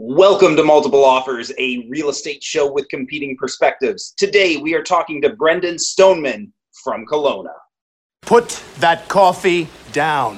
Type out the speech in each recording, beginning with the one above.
Welcome to Multiple Offers, a real estate show with competing perspectives. Today we are talking to Brendan Stoneman from Kelowna. Put that coffee down.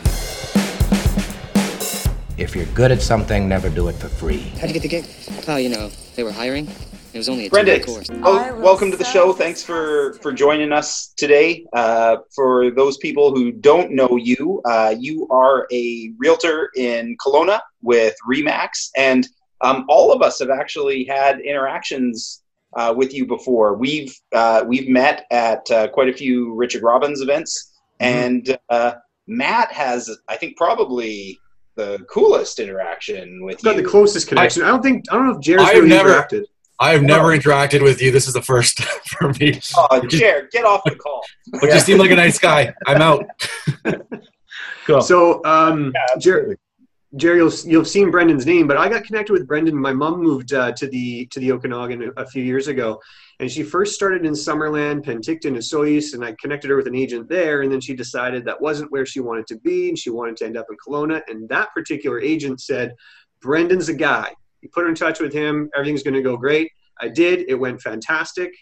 If you're good at something, never do it for free. How'd you get the gig? Oh, you know, they were hiring. It was only a Brendan, two-week course. oh, welcome to the show. Thanks for for joining us today. Uh, for those people who don't know you, uh, you are a realtor in Kelowna with Remax, and um, all of us have actually had interactions uh, with you before. We've uh, we've met at uh, quite a few Richard Robbins events, Mm-hmm. and uh, Matt has, I think, probably the coolest interaction with got you. the closest connection. I, don't think I don't know if Jared's I've really never- interacted. I have never interacted with you. This is the first for me. Oh, Jared, get off the call. But you seem like a nice guy. I'm out. Cool. So, um, absolutely. Jared, Jerry, you'll, you'll have seen Brendan's name, but I got connected with Brendan. My mom moved uh, to the to the Okanagan a few years ago, and she first started in Summerland, Penticton, and Osoyoos, and I connected her with an agent there. And then she decided that wasn't where she wanted to be, and she wanted to end up in Kelowna. And that particular agent said, "Brendan's a guy. You put her in touch with him, everything's going to go great." I did. It went fantastic.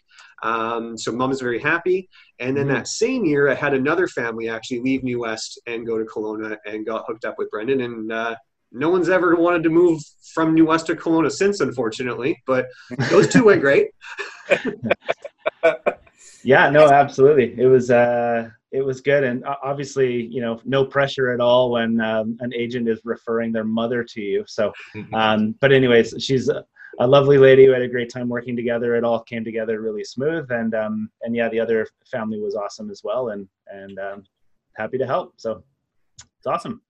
Um, so mom's very happy. And then that same year, I had another family actually leave New West and go to Kelowna and got hooked up with Brendan. And uh, no one's ever wanted to move from New West to Kelowna since, unfortunately. But those two went great. Yeah, no, absolutely. It was uh, it was good, and obviously, you know, no pressure at all when um, an agent is referring their mother to you. So, um, but anyways, she's a, a lovely lady. We had a great time working together. It all came together really smooth, and um, and yeah, the other family was awesome as well, and and um, happy to help. So, it's awesome.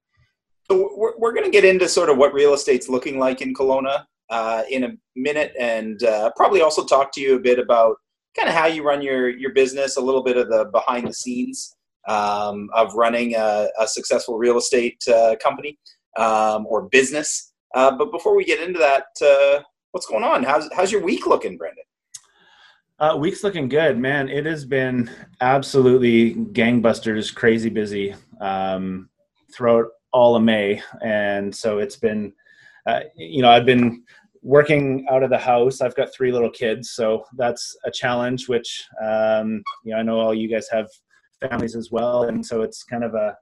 So we're, we're going to get into sort of what real estate's looking like in Kelowna uh, in a minute, and uh, probably also talk to you a bit about kind of how you run your your business, a little bit of the behind the scenes um, of running a, a successful real estate uh, company um, or business. Uh, but before we get into that, uh, what's going on? How's how's your week looking, Brendan? Uh, week's looking good, man. It has been absolutely gangbusters, crazy busy um, throughout all of May, and so it's been, uh, you know, I've been working out of the house. I've got three little kids, so that's a challenge. Which, um, you know, I know all you guys have families as well, and so it's kind of a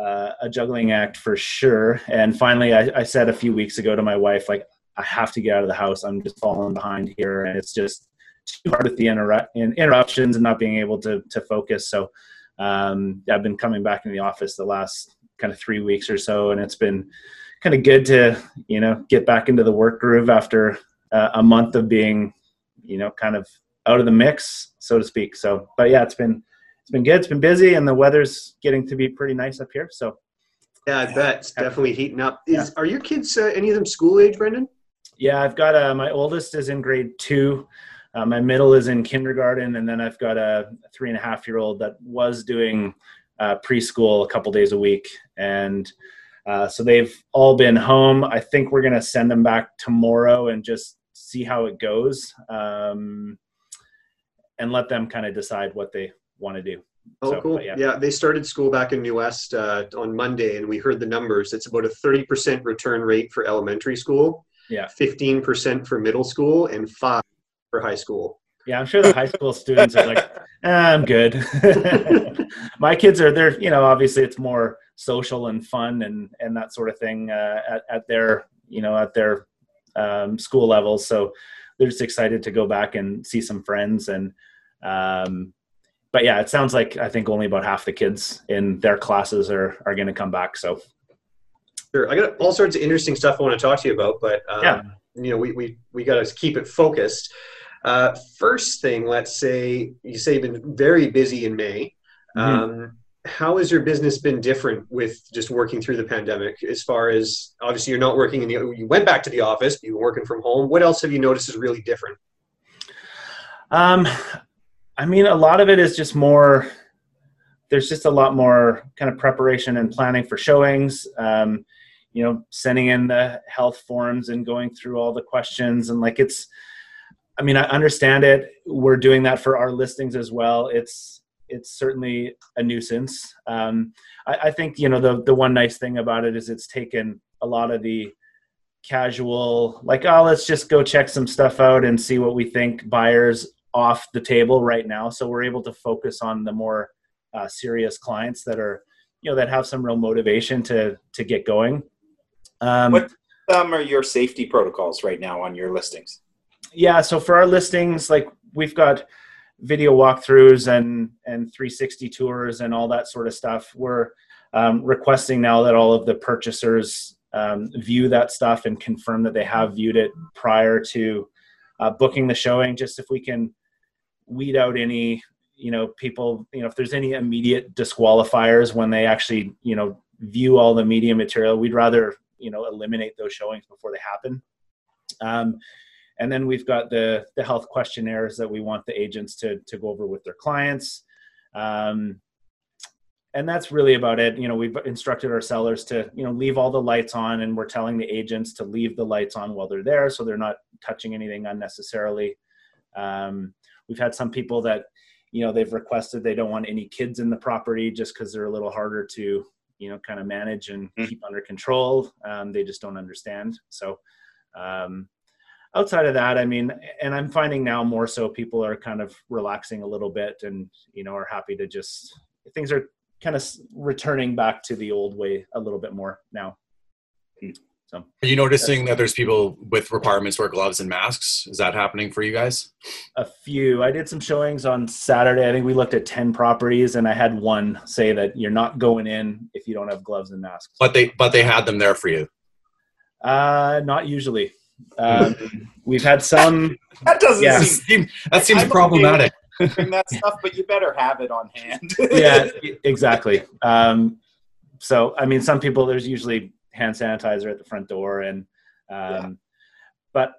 uh, a juggling act for sure. And finally, I, I said a few weeks ago to my wife, like, I have to get out of the house. I'm just falling behind here, and it's just too hard with the interru- in- interruptions and not being able to to focus. So um, I've been coming back in the office the last kind of three weeks or so, and it's been kind of good to you know get back into the work groove after uh, a month of being you know kind of out of the mix, so to speak. So, but yeah, it's been it's been good. It's been busy, and the weather's getting to be pretty nice up here. So Yeah, I bet it's definitely heating up. Is are your kids uh, any of them school age, Brendan? Yeah, I've got a, my oldest is in grade two. Uh, my middle is in kindergarten, and then I've got a three and a half year old that was doing uh, preschool a couple days a week, and uh, so they've all been home. I think we're gonna send them back tomorrow and just see how it goes, um, and let them kind of decide what they want to do. Oh, So, cool. Yeah. yeah. they started school back in New West uh, on Monday, and we heard the numbers. It's about a 30% return rate for elementary school, Yeah. 15% for middle school, and 5 for high school. Yeah, I'm sure the high school students are like, "Ah, I'm good. My kids are they're you know obviously it's more social and fun and and that sort of thing uh, at at their you know at their um, school levels. So they're just excited to go back and see some friends and. Um, but yeah, it sounds like I think only about half the kids in their classes are are going to come back. So Sure. I got all sorts of interesting stuff I want to talk to you about, but um, Yeah. you know, we we we got to keep it focused. Uh, first thing, let's say you say you've been very busy in May. Mhm. Um, how has your business been different with just working through the pandemic? As far as obviously you're not working in the you went back to the office, but you were working from home. What else have you noticed is really different? Um, I mean, a lot of it is just more. There's just a lot more kind of preparation and planning for showings. Um, you know, sending in the health forms and going through all the questions and like it's. I mean, I understand it. We're doing that for our listings as well. It's it's certainly a nuisance. Um, I, I think you know the the one nice thing about it is it's taken a lot of the casual, like, oh, let's just go check some stuff out and see what we think buyers off the table right now. So we're able to focus on the more uh, serious clients that are, you know, that have some real motivation to to get going. Um, What um, are your safety protocols right now on your listings? yeah so for our listings like we've got video walkthroughs and and 360 tours and all that sort of stuff we're um, requesting now that all of the purchasers um, view that stuff and confirm that they have viewed it prior to uh, booking the showing just if we can weed out any you know people you know if there's any immediate disqualifiers when they actually you know view all the media material we'd rather you know eliminate those showings before they happen. Um, and then we've got the the health questionnaires that we want the agents to to go over with their clients. Um, and that's really about it. You know we've instructed our sellers to you know leave all the lights on and we're telling the agents to leave the lights on while they're there so they're not touching anything unnecessarily. Um, we've had some people that you know they've requested they don't want any kids in the property just because they're a little harder to you know kind of manage and Mm. keep under control um, they just don't understand. So um, outside of that i mean and i'm finding now more so people are kind of relaxing a little bit and you know are happy to just things are kind of returning back to the old way a little bit more now so Are you noticing that there's people with requirements wear gloves and masks? Is that happening for you guys? a few i did some showings on saturday i think we looked at 10 properties and i had one say that you're not going in if you don't have gloves and masks But they but they had them there for you. uh not usually um, we've had some That doesn't Yeah. seem that seems I'm problematic. bring that stuff, but you better have it on hand. yeah exactly um, so i mean some people there's usually hand sanitizer at the front door and um, Yeah. but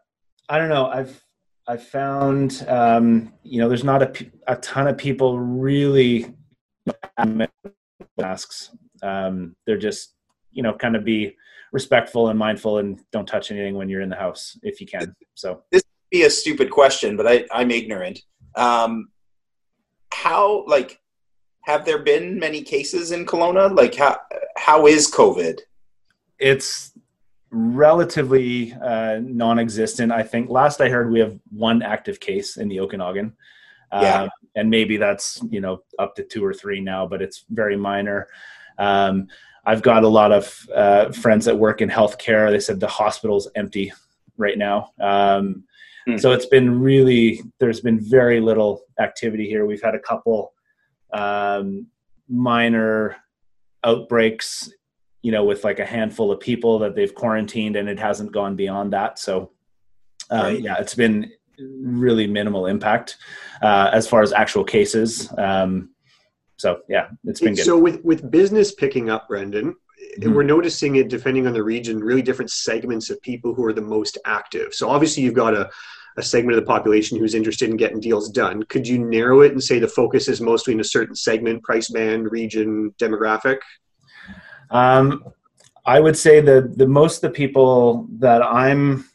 i don't know i've i've found um, you know there's not a, a ton of people really masks um, they're just you know kind of be respectful and mindful and don't touch anything when you're in the house if you can so this be a stupid question, but I, I'm ignorant. Um, how like have there been many cases in Kelowna? Like how how is COVID? It's relatively uh, non-existent. I think last I heard we have one active case in the Okanagan, Yeah. Um, and maybe that's you know up to two or three now, but it's very minor. Um, I've got a lot of uh, friends that work in healthcare. They said the hospital's empty right now. Um, Hmm. So it's been really there's been very little activity here. We've had a couple um, minor outbreaks you know, with like a handful of people that they've quarantined, and it hasn't gone beyond that. So, um, Right. yeah, it's been really minimal impact uh, as far as actual cases. Um, so, yeah, it's been good. So with with business picking up, Brendan, Mhm. we're noticing it depending on the region, really different segments of people who are the most active. So obviously you've got a a segment of the population who's interested in getting deals done. Could you narrow it and say the focus is mostly in a certain segment, price band, region, demographic? Um, I would say the the most of the people that I'm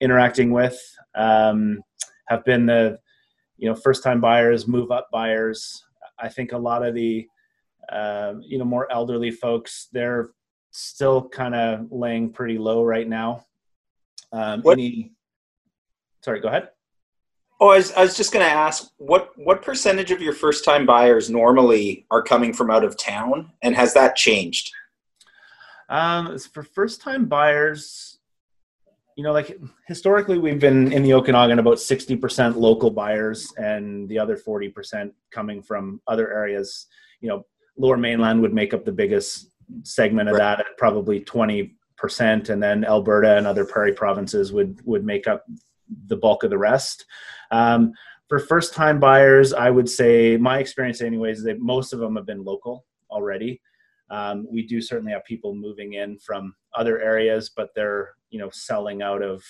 interacting with um, have been the you know first time buyers, move up buyers. I think a lot of the uh, you know more elderly folks they're still kind of laying pretty low right now. Um, What- any, sorry, go ahead. Oh, I was, I was just going to ask what what percentage of your first time buyers normally are coming from out of town, and has that changed? Um, for first time buyers, you know, like historically, we've been in the Okanagan about 60% local buyers and the other 40% coming from other areas. You know, lower mainland would make up the biggest segment of Right. that at probably 20%. And then Alberta and other prairie provinces would, would make up the bulk of the rest. Um, for first time buyers, I would say my experience, anyways, is that most of them have been local already. Um, we do certainly have people moving in from other areas, but they're you know selling out of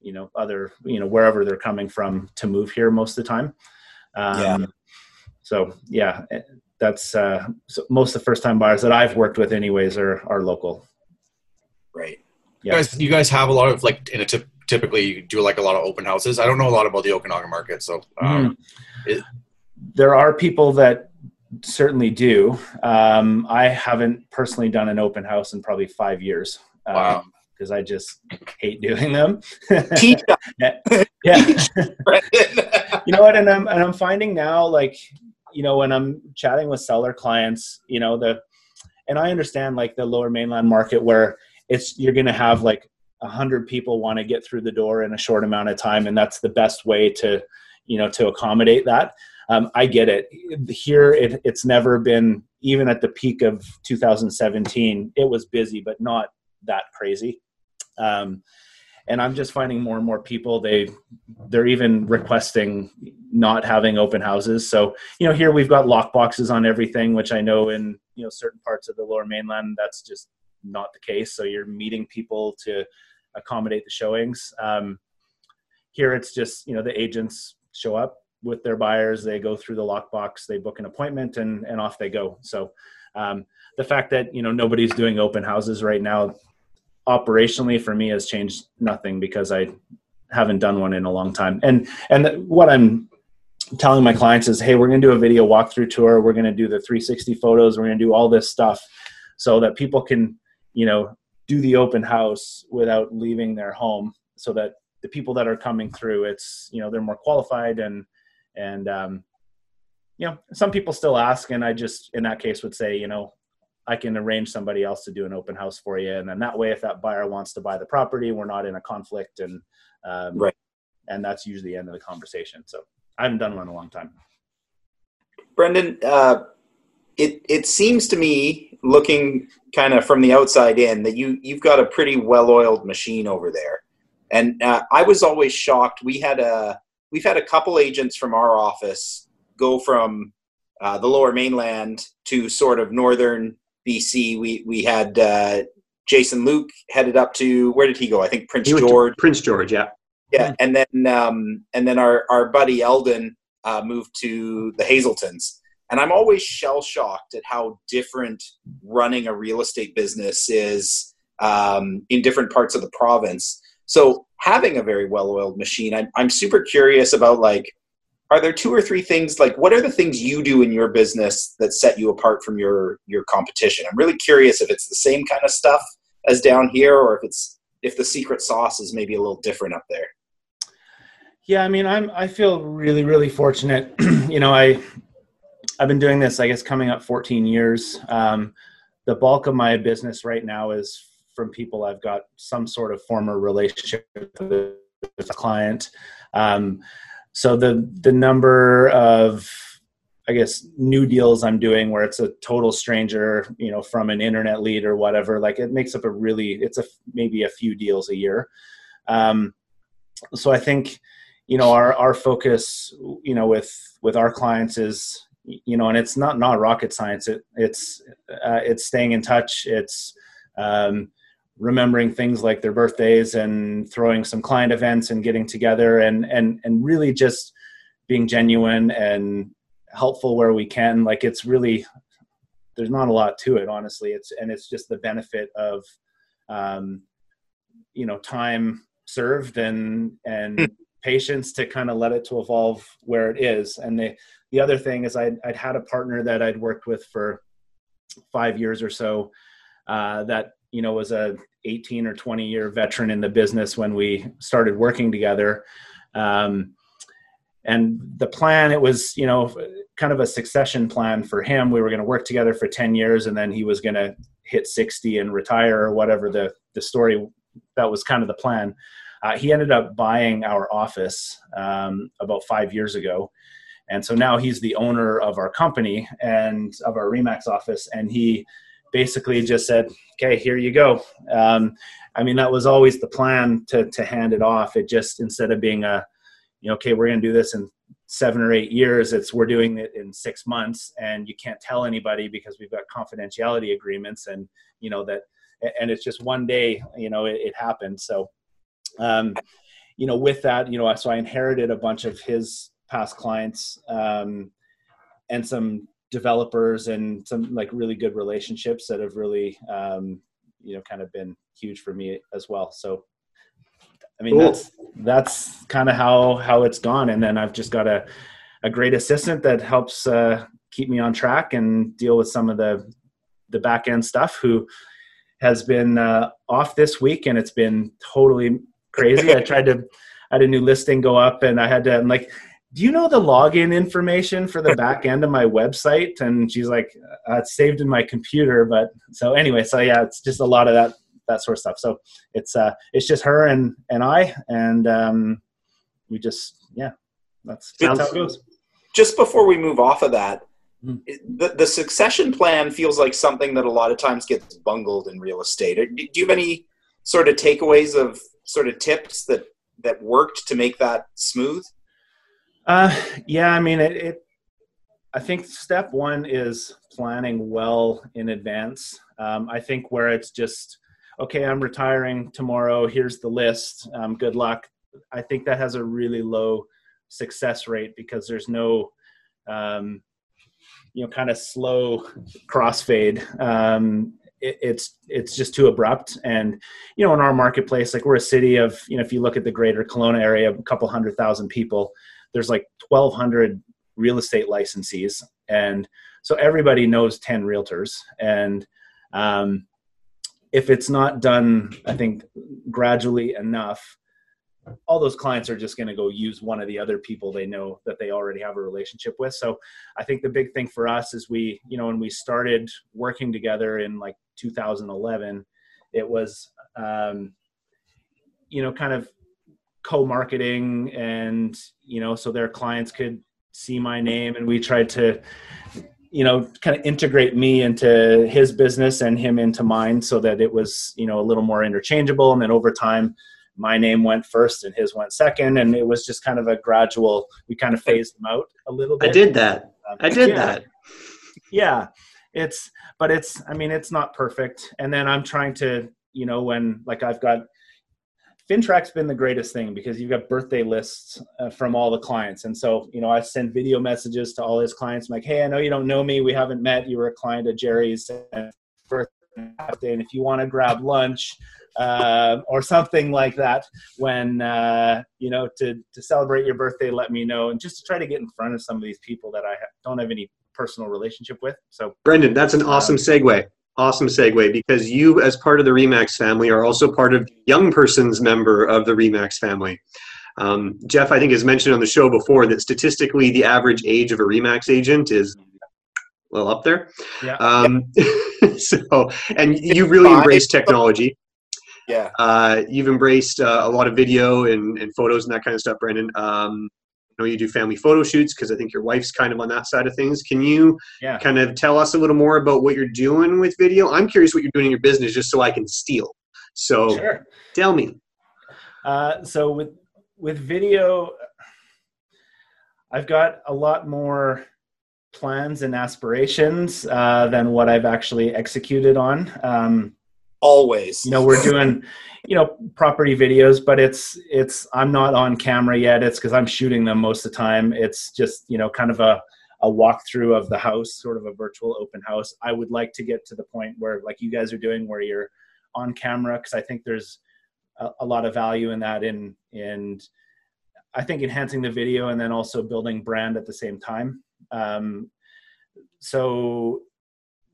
you know other you know wherever they're coming from to move here most of the time. Um, Yeah. So yeah, eh, that's uh, so most of the first time buyers that I've worked with, anyways, are are local. Right. You guys, you guys have a lot of like in a tip, typically you do like a lot of open houses. I don't know a lot about the Okanagan market, so um, it- there are people that certainly do. Um, I haven't personally done an open house in probably five years. Um, Wow. because I just hate doing them. Yeah, yeah. You know what? And I'm and I'm finding now, like, you know, when I'm chatting with seller clients, you know, the and I understand like the lower mainland market where it's you're going to have like a hundred people want to get through the door in a short amount of time, and that's the best way to, you know, to accommodate that. Um, I get it. Here, it, it's never been even at the peak of 2017. It was busy, but not that crazy. Um, and I'm just finding more and more people they they're even requesting not having open houses. So you know, here we've got lock boxes on everything, which I know in you know certain parts of the Lower Mainland that's just not the case. So you're meeting people to accommodate the showings. Um, here it's just you know the agents show up with their buyers, they go through the lockbox, they book an appointment, and and off they go. So um, the fact that you know nobody's doing open houses right now operationally for me has changed nothing because I haven't done one in a long time. And and what I'm telling my clients is, hey, we're going to do a video walkthrough tour. We're going to do the 360 photos. We're going to do all this stuff so that people can, you know, do the open house without leaving their home, so that the people that are coming through, it's you know they're more qualified and and um, you know some people still ask, and I just in that case would say, you know, I can arrange somebody else to do an open house for you. And then that way, if that buyer wants to buy the property, we're not in a conflict and, um, right. And that's usually the end of the conversation. So I haven't done one in a long time. Brendan, uh, it, it seems to me looking kind of from the outside in that you, you've got a pretty well-oiled machine over there. And uh, I was always shocked. We had a, we've had a couple agents from our office go from uh, the lower mainland to sort of northern BC. We we had uh, Jason Luke headed up to where did he go? I think Prince George. Prince George, yeah. Yeah, and then um, and then our our buddy Eldon uh, moved to the Hazeltons, and I'm always shell shocked at how different running a real estate business is um, in different parts of the province. So having a very well oiled machine, I'm I'm super curious about like are there two or three things like what are the things you do in your business that set you apart from your your competition? I'm really curious if it's the same kind of stuff as down here or if it's if the secret sauce is maybe a little different up there. Yeah i mean i'm i feel really really fortunate. You know i i've been doing this i guess coming up 14 years. Um, the bulk of my business right now is from people i've got some sort of former relationship with, a client. Um, so the the number of I guess new deals I'm doing where it's a total stranger, you know, from an internet lead or whatever, like it makes up a really it's a maybe a few deals a year. Um, so I think you know our our focus you know with with our clients is you know and it's not not rocket science. It it's uh, it's staying in touch. It's um, remembering things like their birthdays and throwing some client events and getting together and and and really just being genuine and helpful where we can. Like it's really there's not a lot to it honestly. It's and it's just the benefit of um you know time served and and hmm. patience to kind of let it to evolve where it is. And the the other thing is I'd, I'd had a partner that I'd worked with for five years or so uh, that you know was a 18 or 20 year veteran in the business when we started working together. Um, and the plan it was you know kind of a succession plan for him. We were going to work together for 10 years and then he was going to hit 60 and retire or whatever the the story that was kind of the plan. Uh, he ended up buying our office um, about five years ago. And so now he's the owner of our company and of our remax office and he basically just said, "Okay, here you go." Um, I mean, that was always the plan to to hand it off. It just instead of being a, you know, okay, we're going to do this in seven or eight years. It's we're doing it in six months, and you can't tell anybody because we've got confidentiality agreements, and you know that, and it's just one day. You know, it, it happened. So, um, you know, with that, you know, so I inherited a bunch of his past clients. Um, and some developers and some like really good relationships that have really um, you know kind of been huge for me as well so i mean cool. that's that's kind of how how it's gone and then i've just got a a great assistant that helps uh, keep me on track and deal with some of the the back end stuff who has been uh, off this week, and it's been totally crazy. I tried to, I had a new listing go up, and I had to. I'm like, do you know the login information for the back end of my website? And she's like, uh, it's saved in my computer. But so anyway, so yeah, it's just a lot of that that sort of stuff. So it's uh, it's just her and and I, and um, we just yeah, that's, that's how it goes. Just before we move off of that, hmm. the, the succession plan feels like something that a lot of times gets bungled in real estate. Do you have any sort of takeaways of sort of tips that that worked to make that smooth? Uh, yeah, I mean, it, it, I think step one is planning well in advance. Um, I think where it's just, okay, I'm retiring tomorrow. Here's the list. Um, good luck. I think that has a really low success rate because there's no, um, you know, kind of slow crossfade. Um, it, it's it's just too abrupt. And you know, in our marketplace, like we're a city of, you know, if you look at the greater Kelowna area, a couple hundred thousand people there's like 1200 real estate licensees and so everybody knows 10 realtors. And um, if it's not done i think gradually enough all those clients are just going to go use one of the other people they know that they already have a relationship with. So i think the big thing for us is we you know when we started working together in like 2011 it was um, you know kind of co-marketing and you know so their clients could see my name and we tried to you know kind of integrate me into his business and him into mine so that it was you know a little more interchangeable. And then over time my name went first and his went second. And it was just kind of a gradual we kind of phased them out a little bit. i did that. Um, i did yeah. that. Yeah. It's but it's i mean it's not perfect. And then i'm trying to you know when like i've got FINTRAC's been the greatest thing because you've got birthday lists uh, from all the clients. And so, you know, I send video messages to all his clients. I'm like, hey, I know you don't know me. We haven't met. You were a client at Jerry's birthday. And if you want to grab lunch uh, or something like that, when, uh, you know, to, to celebrate your birthday, let me know. And just to try to get in front of some of these people that I don't have any personal relationship with. So, Brendan, that's an awesome um, segue awesome segue because you, as part of the Remax family, are also part of young person's member of the Remax family. Um, Jeff, I think, has mentioned on the show before that statistically the average age of a Remax agent is well up there. Yeah. Um, so, and you really embraced technology. Yeah. Uh, you've embraced uh, a lot of video and, and photos and that kind of stuff, Brandon. Um, know you do family photo shoots because I think your wife's kind of on that side of things. Can you yeah. kind of tell us a little more about what you're doing with video? I'm curious what you're doing in your business just so I can steal. So sure. tell me. Uh, so with with video, I've got a lot more plans and aspirations uh, than what I've actually executed on. Um, Always, you know, we're doing you know property videos but it's it's i'm not on camera yet. It's because i'm shooting them most of the time. It's just you know kind of a a walkthrough of the house sort of a virtual open house. I would like to get to the point where like you guys are doing where you're on camera because i think there's a, a, lot of value in that. In and i think enhancing the video and then also building brand at the same time. Um, so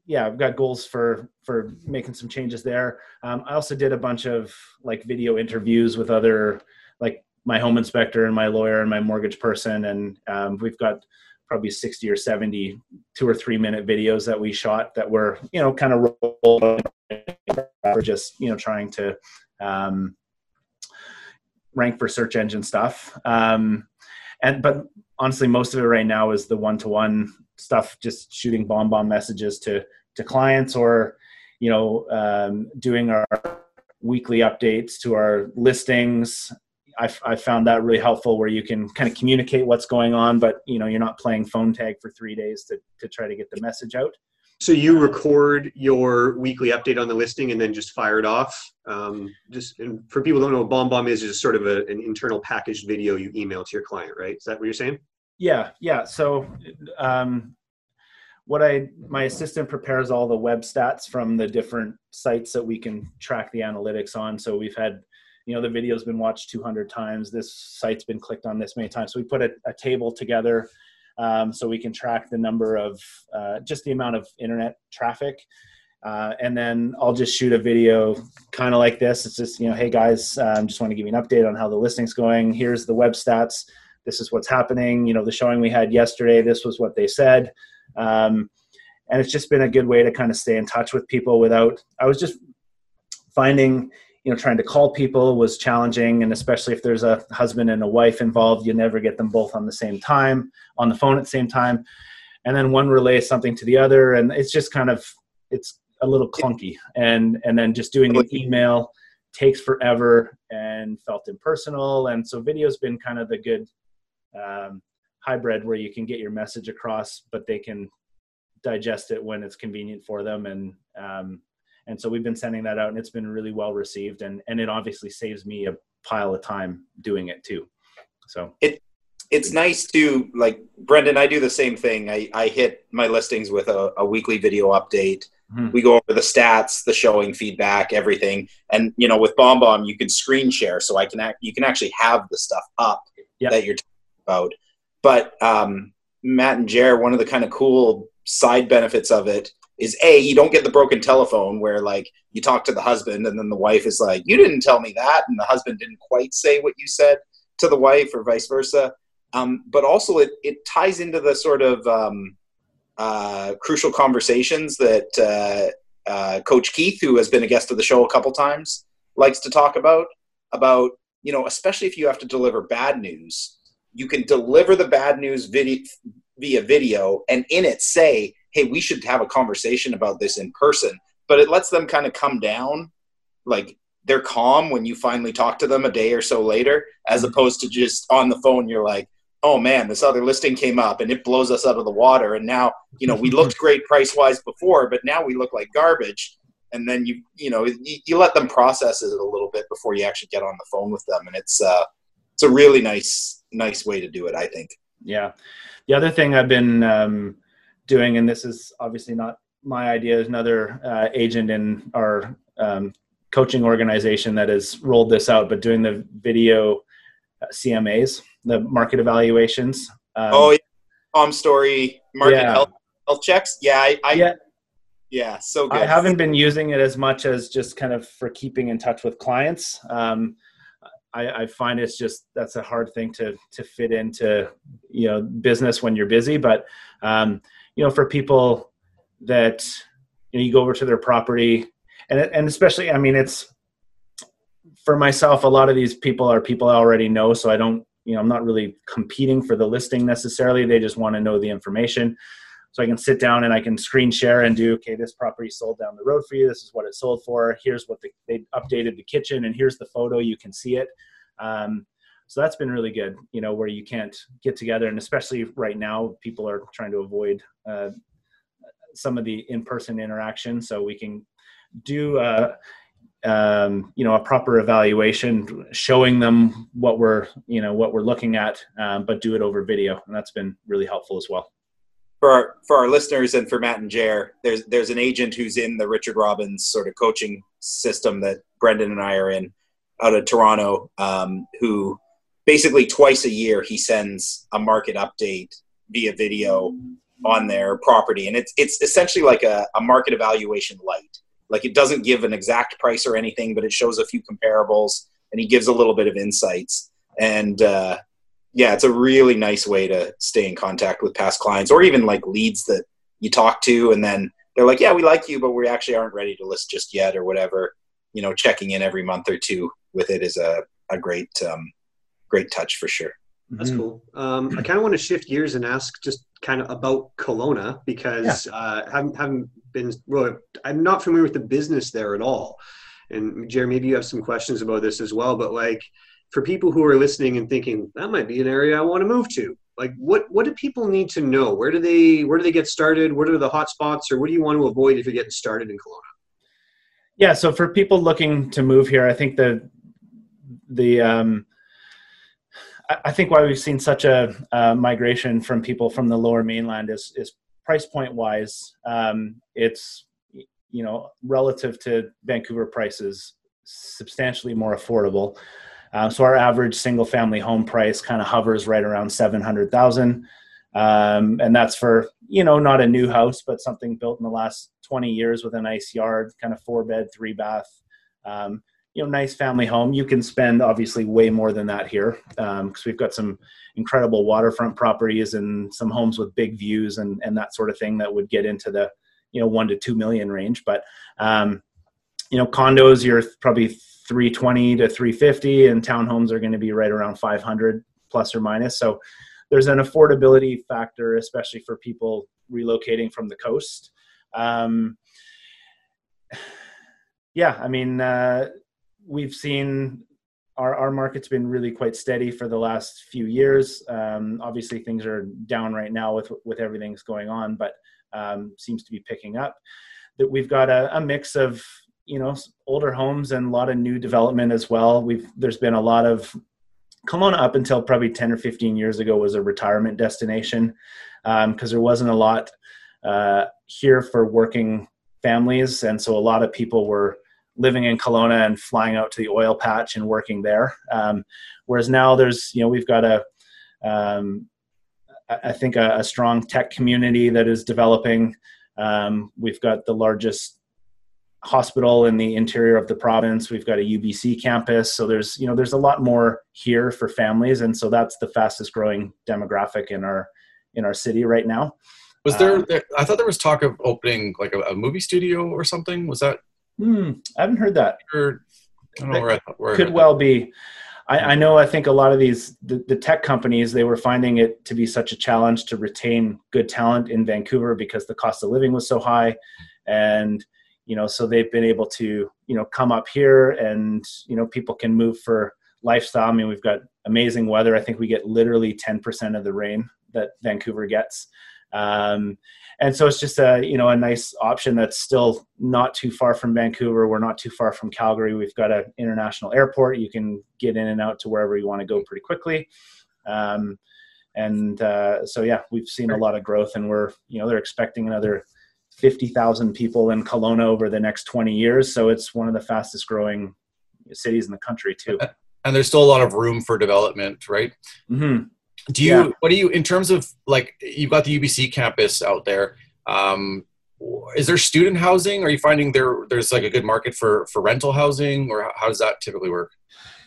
yeah, I've got goals for for making some changes there. Um, I also did a bunch of like video interviews with other like my home inspector and my lawyer and my mortgage person, and um, we've got probably 60 or 70 two or three minute videos that we shot that were you know kind of just you know trying to um, rank for search engine stuff um, and but honestly most of it right now is the one-to-one stuff just shooting BombBomb messages to to clients or you know um, doing our weekly updates to our listings. I, I found that really helpful where you can kind of communicate what's going on but you know you're not playing phone tag for three days to, to try to get the message out so you record your weekly update on the listing and then just fire it off. Um, just for people who don't know what BombBomb is, is just sort of a, an internal packaged video you email to your client, right? Is that what you're saying? Yeah, yeah. So um, what I my assistant prepares all the web stats from the different sites that we can track the analytics on. So we've had, you know, the video's been watched 200 times. This site's been clicked on this many times. So we put a, a table together um, so we can track the number of uh, just the amount of internet traffic. Uh, and then I'll just shoot a video kind of like this. It's just, you know, hey guys, um, just want to give you an update on how the listing's going. Here's the web stats. This is what's happening. You know, the showing we had yesterday, this was what they said. Um, and it's just been a good way to kind of stay in touch with people without, I was just finding, you know, trying to call people was challenging. And especially if there's a husband and a wife involved, you never get them both on the same time, on the phone at the same time. And then one relays something to the other. And it's just kind of, it's a little clunky and and then just doing an email takes forever and felt impersonal and so video's been kind of the good um, hybrid where you can get your message across but they can digest it when it's convenient for them and um, and so we've been sending that out and it's been really well received and and it obviously saves me a pile of time doing it too so it it's nice to like brendan i do the same thing i i hit my listings with a, a weekly video update Mm-hmm. We go over the stats, the showing feedback, everything, and you know, with BombBomb, you can screen share, so I can act, you can actually have the stuff up yep. that you're talking about. But um, Matt and Jer, one of the kind of cool side benefits of it is a you don't get the broken telephone where like you talk to the husband and then the wife is like you didn't tell me that and the husband didn't quite say what you said to the wife or vice versa um, but also it, it ties into the sort of um, uh, crucial conversations that uh, uh, Coach Keith, who has been a guest of the show a couple times, likes to talk about. About you know, especially if you have to deliver bad news, you can deliver the bad news video via video, and in it say, "Hey, we should have a conversation about this in person." But it lets them kind of come down, like they're calm when you finally talk to them a day or so later, as mm-hmm. opposed to just on the phone. You're like, oh man, this other listing came up and it blows us out of the water. And now, you know, we looked great price wise before, but now we look like garbage. And then you, you know, you, you, let them process it a little bit before you actually get on the phone with them. And it's, uh, it's a really nice, nice way to do it, I think. Yeah. The other thing I've been um, doing, and this is obviously not my idea, is another uh, agent in our um, coaching organization that has rolled this out, but doing the video uh, CMAs the market evaluations. Um, oh, yeah. Palm Story market yeah. health, health checks. Yeah, I, I yeah. yeah, so good. I haven't been using it as much as just kind of for keeping in touch with clients. Um, I, I, find it's just that's a hard thing to to fit into you know business when you're busy. But um, you know, for people that you know, you go over to their property, and and especially, I mean, it's for myself. A lot of these people are people I already know, so I don't you know i'm not really competing for the listing necessarily. They just want to know the information. So i can sit down and i can screen share and do okay this property sold down the road for you. This is what it sold for. Here's what the, they updated the kitchen and here's the photo. You can see it. Um, so that's been really good you know where you can't get together and especially right now people are trying to avoid uh, some of the in-person interaction. So we can do uh, um, you know a proper evaluation showing them what we're you know what we're looking at um, but do it over video and that's been really helpful as well. For our for our listeners and for matt and jer there's there's an agent who's in the richard robbins sort of coaching system that brendan and i are in out of toronto um, who basically twice a year he sends a market update via video on their property and it's it's essentially like a, a market evaluation light like it doesn't give an exact price or anything, but it shows a few comparables and he gives a little bit of insights. And uh, yeah, it's a really nice way to stay in contact with past clients or even like leads that you talk to and then they're like, yeah, we like you, but we actually aren't ready to list just yet or whatever. You know, checking in every month or two with it is a, a great, um, great touch for sure. That's mm-hmm. cool. Um, I kind of want to shift gears and ask just kind of about Kelowna because yeah. uh, haven't haven't been well. I'm not familiar with the business there at all. And Jerry, maybe you have some questions about this as well. But like for people who are listening and thinking that might be an area I want to move to, like what what do people need to know? Where do they where do they get started? What are the hot spots, or what do you want to avoid if you're getting started in Kelowna? Yeah, so for people looking to move here, I think the the um, I think why we've seen such a, a, migration from people from the lower mainland is, is price point wise. Um, it's you know relative to Vancouver prices, substantially more affordable. Uh, so our average single family home price kind of hovers right around seven hundred thousand. um, and that's for you know not a new house, but something built in the last 20 years with a nice yard, kind of four bed, three bath. Um, you know, nice family home. You can spend obviously way more than that here because um, we've got some incredible waterfront properties and some homes with big views and and that sort of thing that would get into the you know one to two million range. But um, you know, condos you're probably 320 to 350, and townhomes are going to be right around 500 plus or minus. So there's an affordability factor, especially for people relocating from the coast. Um, yeah, I mean, uh, we've seen our, our market's been really quite steady for the last few years. Um, obviously, things are down right now with with everything's going on, but um, seems to be picking up. That we've got a, a, mix of you know older homes and a lot of new development as well. We've there's been a lot of Kelowna up until probably 10 or 15 years ago was a retirement destination because um, there wasn't a lot uh, here for working families, and so a lot of people were living in Kelowna and flying out to the oil patch and working there. Um, whereas now there's, you know, we've got a, um, I think a, a, strong tech community that is developing. Um, we've got the largest hospital in the interior of the province. We've got a UBC campus, so there's you know there's a lot more here for families, and so that's the fastest growing demographic in our in our city right now. Was there? Um, I thought there was talk of opening like a, a movie studio or something. Was that Hmm, I haven't heard that. Or, I don't know where, I, where could well be. I, I, know. I think a lot of these the, the, tech companies they were finding it to be such a challenge to retain good talent in Vancouver because the cost of living was so high, and you know, so they've been able to you know come up here and you know people can move for lifestyle. I mean, we've got amazing weather. I think we get literally ten percent of the rain that Vancouver gets. Um, and so it's just a you know a nice option that's still not too far from Vancouver. We're not too far from Calgary. We've got an international airport. You can get in and out to wherever you want to go pretty quickly. Um, and uh, so yeah, we've seen a lot of growth, and we're you know they're expecting another fifty thousand people in Kelowna over the next twenty years. So it's one of the fastest growing cities in the country too. And there's still a lot of room for development, right? Mm-hmm do you yeah. what do you in terms of like you've got the ubc campus out there um, is there student housing? Are you finding there there's like a good market for for rental housing or how does that typically work?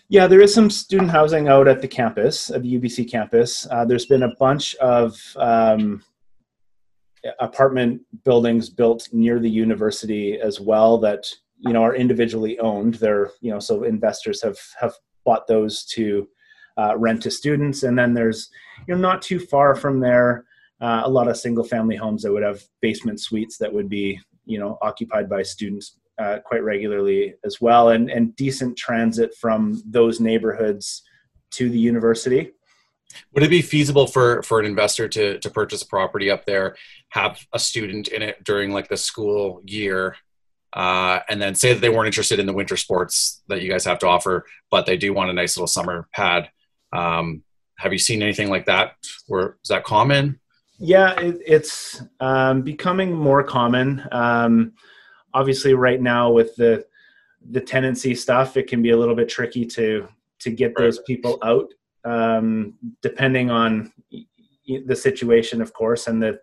Yeah there is some student housing out at the campus at the ubc campus. Uh, there's been a bunch of um, apartment buildings built near the university as well that you know are individually owned. They're you know so investors have have bought those to uh, rent to students. And then there's, you know, not too far from there, uh, a lot of single family homes that would have basement suites that would be, you know, occupied by students uh, quite regularly as well, and and decent transit from those neighborhoods to the university. Would it be feasible for for an investor to to purchase a property up there, have a student in it during like the school year, uh, and then say that they weren't interested in the winter sports that you guys have to offer, but they do want a nice little summer pad? Um, have you seen anything like that? Or is that common? Yeah, it, it's um, becoming more common. Um, obviously, right now with the the tenancy stuff, it can be a little bit tricky to to get right. those people out, um, depending on the situation, of course, and that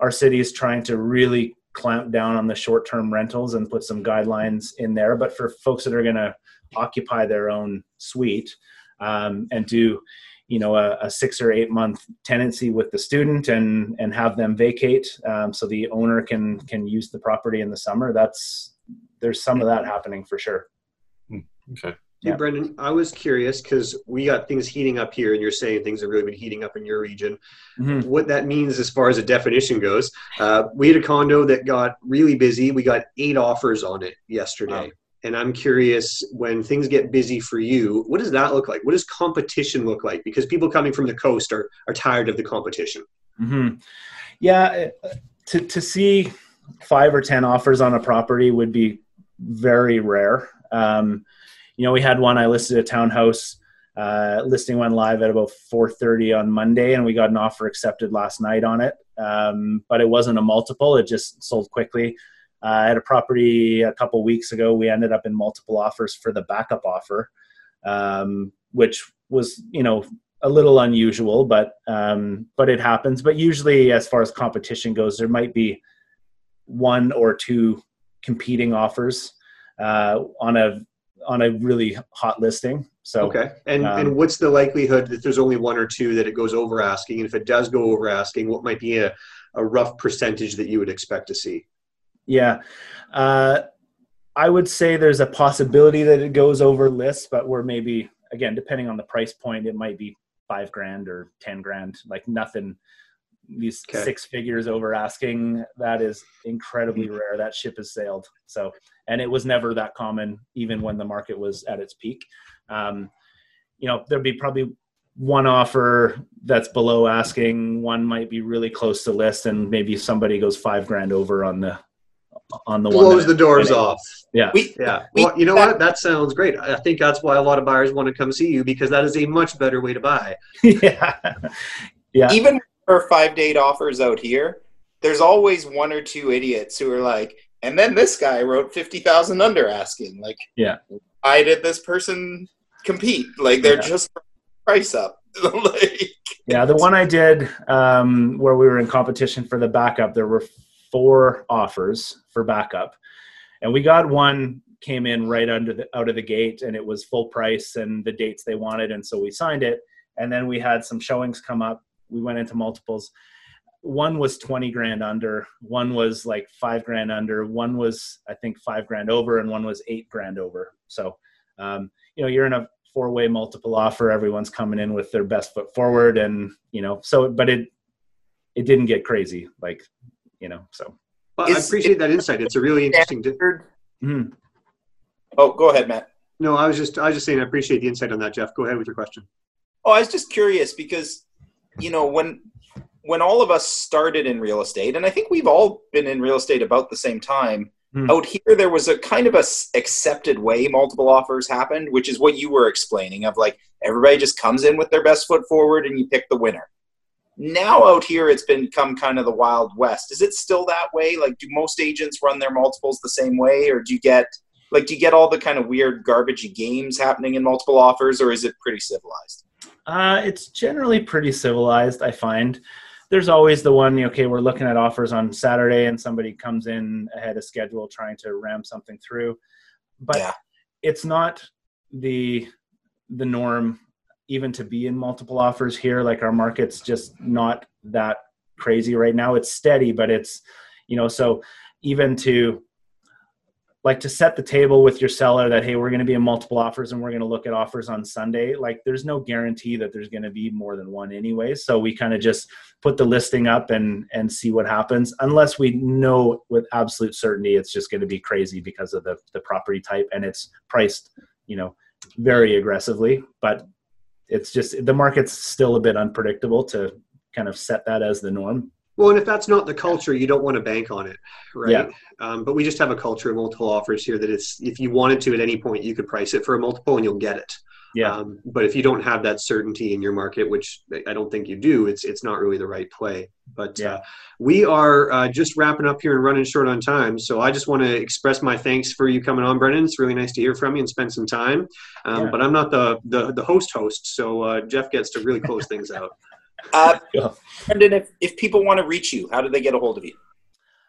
our city is trying to really clamp down on the short term rentals and put some guidelines in there. But for folks that are going to occupy their own suite, um, and do you know a, a, six or eight month tenancy with the student and and have them vacate um, so the owner can can use the property in the summer that's there's some of that happening for sure hmm, okay yeah. Hey, Brendan, I was curious because we got things heating up here, and you're saying things have really been heating up in your region. Mm-hmm. What that means as far as a definition goes, uh, we had a condo that got really busy. We got eight offers on it yesterday. Wow and I'm curious when things get busy for you, what does that look like? What does competition look like? Because people coming from the coast are are tired of the competition. Mm-hmm. Yeah, uh, to to see five or ten offers on a property would be very rare. Um, you know, we had one. I listed a townhouse. Uh, listing went live at about 4:30 on Monday, and we got an offer accepted last night on it. Um, but it wasn't a multiple; it just sold quickly. Uh, I had a property a couple weeks ago. We ended up in multiple offers for the backup offer, um, which was you know a little unusual, but um, but it happens. But usually, as far as competition goes, there might be one or two competing offers uh, on a on a really hot listing. So Okay. And Um, and what's the likelihood that there's only one or two that it goes over asking? And if it does go over asking, what might be a, a rough percentage that you would expect to see? Yeah. Uh, I would say there's a possibility that it goes over list, but we're maybe, again, depending on the price point, it might be five grand or 10 grand, like nothing. These Okay. six figures over asking, that is incredibly rare. That ship has sailed. So, and it was never that common, even when the market was at its peak. Um, you know, there'd be probably one offer that's below asking, one might be really close to list, and maybe somebody goes five grand over on the on the one Blows that- the doors off. Yeah. We Yeah. We- Well, you know what? That sounds great. I think that's why a lot of buyers want to come see you because that is a much better way to buy. yeah. Yeah. even for five date offers out here, there's always one or two idiots who are like, and then this guy wrote fifty thousand under asking. Like, Yeah. why did this person compete? Like, they're Yeah. just price up. like, Yeah, the one I did um, where we were in competition for the backup, there were four offers for backup, and we got one came in right under the out of the gate, and it was full price and the dates they wanted, and so we signed it. And then we had some showings come up. We went into multiples. One was twenty grand under, one was like five grand under, one was I think five grand over, and one was eight grand over. So, um, you know, you're in a four way multiple offer everyone's coming in with their best foot forward and you know so but it it didn't get crazy like you know so But I Is- appreciate that insight. It's a really interesting. Di- mhm. oh, go ahead, Matt. no, I was just I was just saying I appreciate the insight on that, Jeff. Go ahead with your question. Oh, I was just curious because, you know, when when all of us started in real estate, and I think we've all been in real estate about the same time. Hmm. Out here, there was a kind of a s- accepted way multiple offers happened, which is what you were explaining of like everybody just comes in with their best foot forward and you pick the winner. Now out here, it's become kind of the wild west. Is it still that way? Like, do most agents run their multiples the same way, or do you get like do you get all the kind of weird garbagey games happening in multiple offers, or is it pretty civilized? uh it's generally pretty civilized i find there's always the one okay we're looking at offers on saturday and somebody comes in ahead of schedule trying to ram something through but Yeah. it's not the the norm even to be in multiple offers here like our market's just not that crazy right now. It's steady but it's you know so even to like to set the table with your seller that hey we're going to be in multiple offers and we're going to look at offers on sunday like there's no guarantee that there's going to be more than one anyway. So we kind of just put the listing up and and see what happens unless we know with absolute certainty it's just going to be crazy because of the the property type and it's priced you know very aggressively. But it's just the market's still a bit unpredictable to kind of set that as the norm Well, and if that's not the culture, you don't want to bank on it, right? Yeah. Um, but we just have a culture of multiple offers here that it's if you wanted to at any point, you could price it for a multiple and you'll get it. Yeah Um, but if you don't have that certainty in your market, which I don't think you do, it's it's not really the right play. But Yeah. uh, we are uh, just wrapping up here and running short on time. So I just want to express my thanks for you coming on, Brendan. It's really nice to hear from you and spend some time. Um, Yeah. But I'm not the the, the host host, so uh, Jeff gets to really close things out. Uh, Yeah. Brendan, if, if people want to reach you, how do they get a hold of you?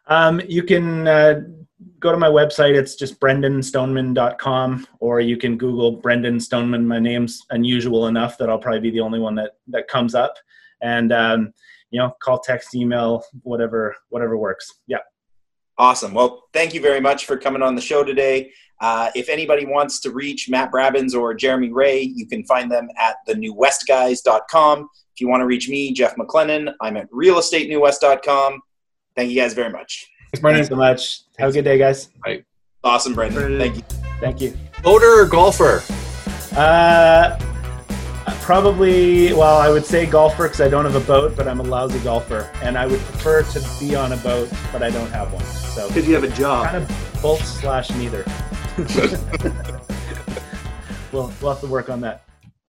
Um, you can uh, go to my website. It's just brendanstoneman.com, or you can Google Brendan Stoneman. My name's unusual enough that I'll probably be the only one that, that comes up. And, um, you know, call, text, email, whatever, whatever works. Yeah. Awesome. Well, thank you very much for coming on the show today. Uh, if anybody wants to reach Matt Brabins or Jeremy Ray, you can find them at thenewwestguys.com. If you want to reach me, Jeff McLennan, I'm at realestatenewwest.com. Thank you guys very much. Thanks, Brendan. Thanks so much. Have a good day, guys. Awesome, Brendan. Brendan. Thank you. Thank you. Boater or golfer? Uh, probably, well, I would say golfer because I don't have a boat, but I'm a lousy golfer. And I would prefer to be on a boat, but I don't have one. So Because you have a job. kind of both slash neither. we'll, we'll have to work on that.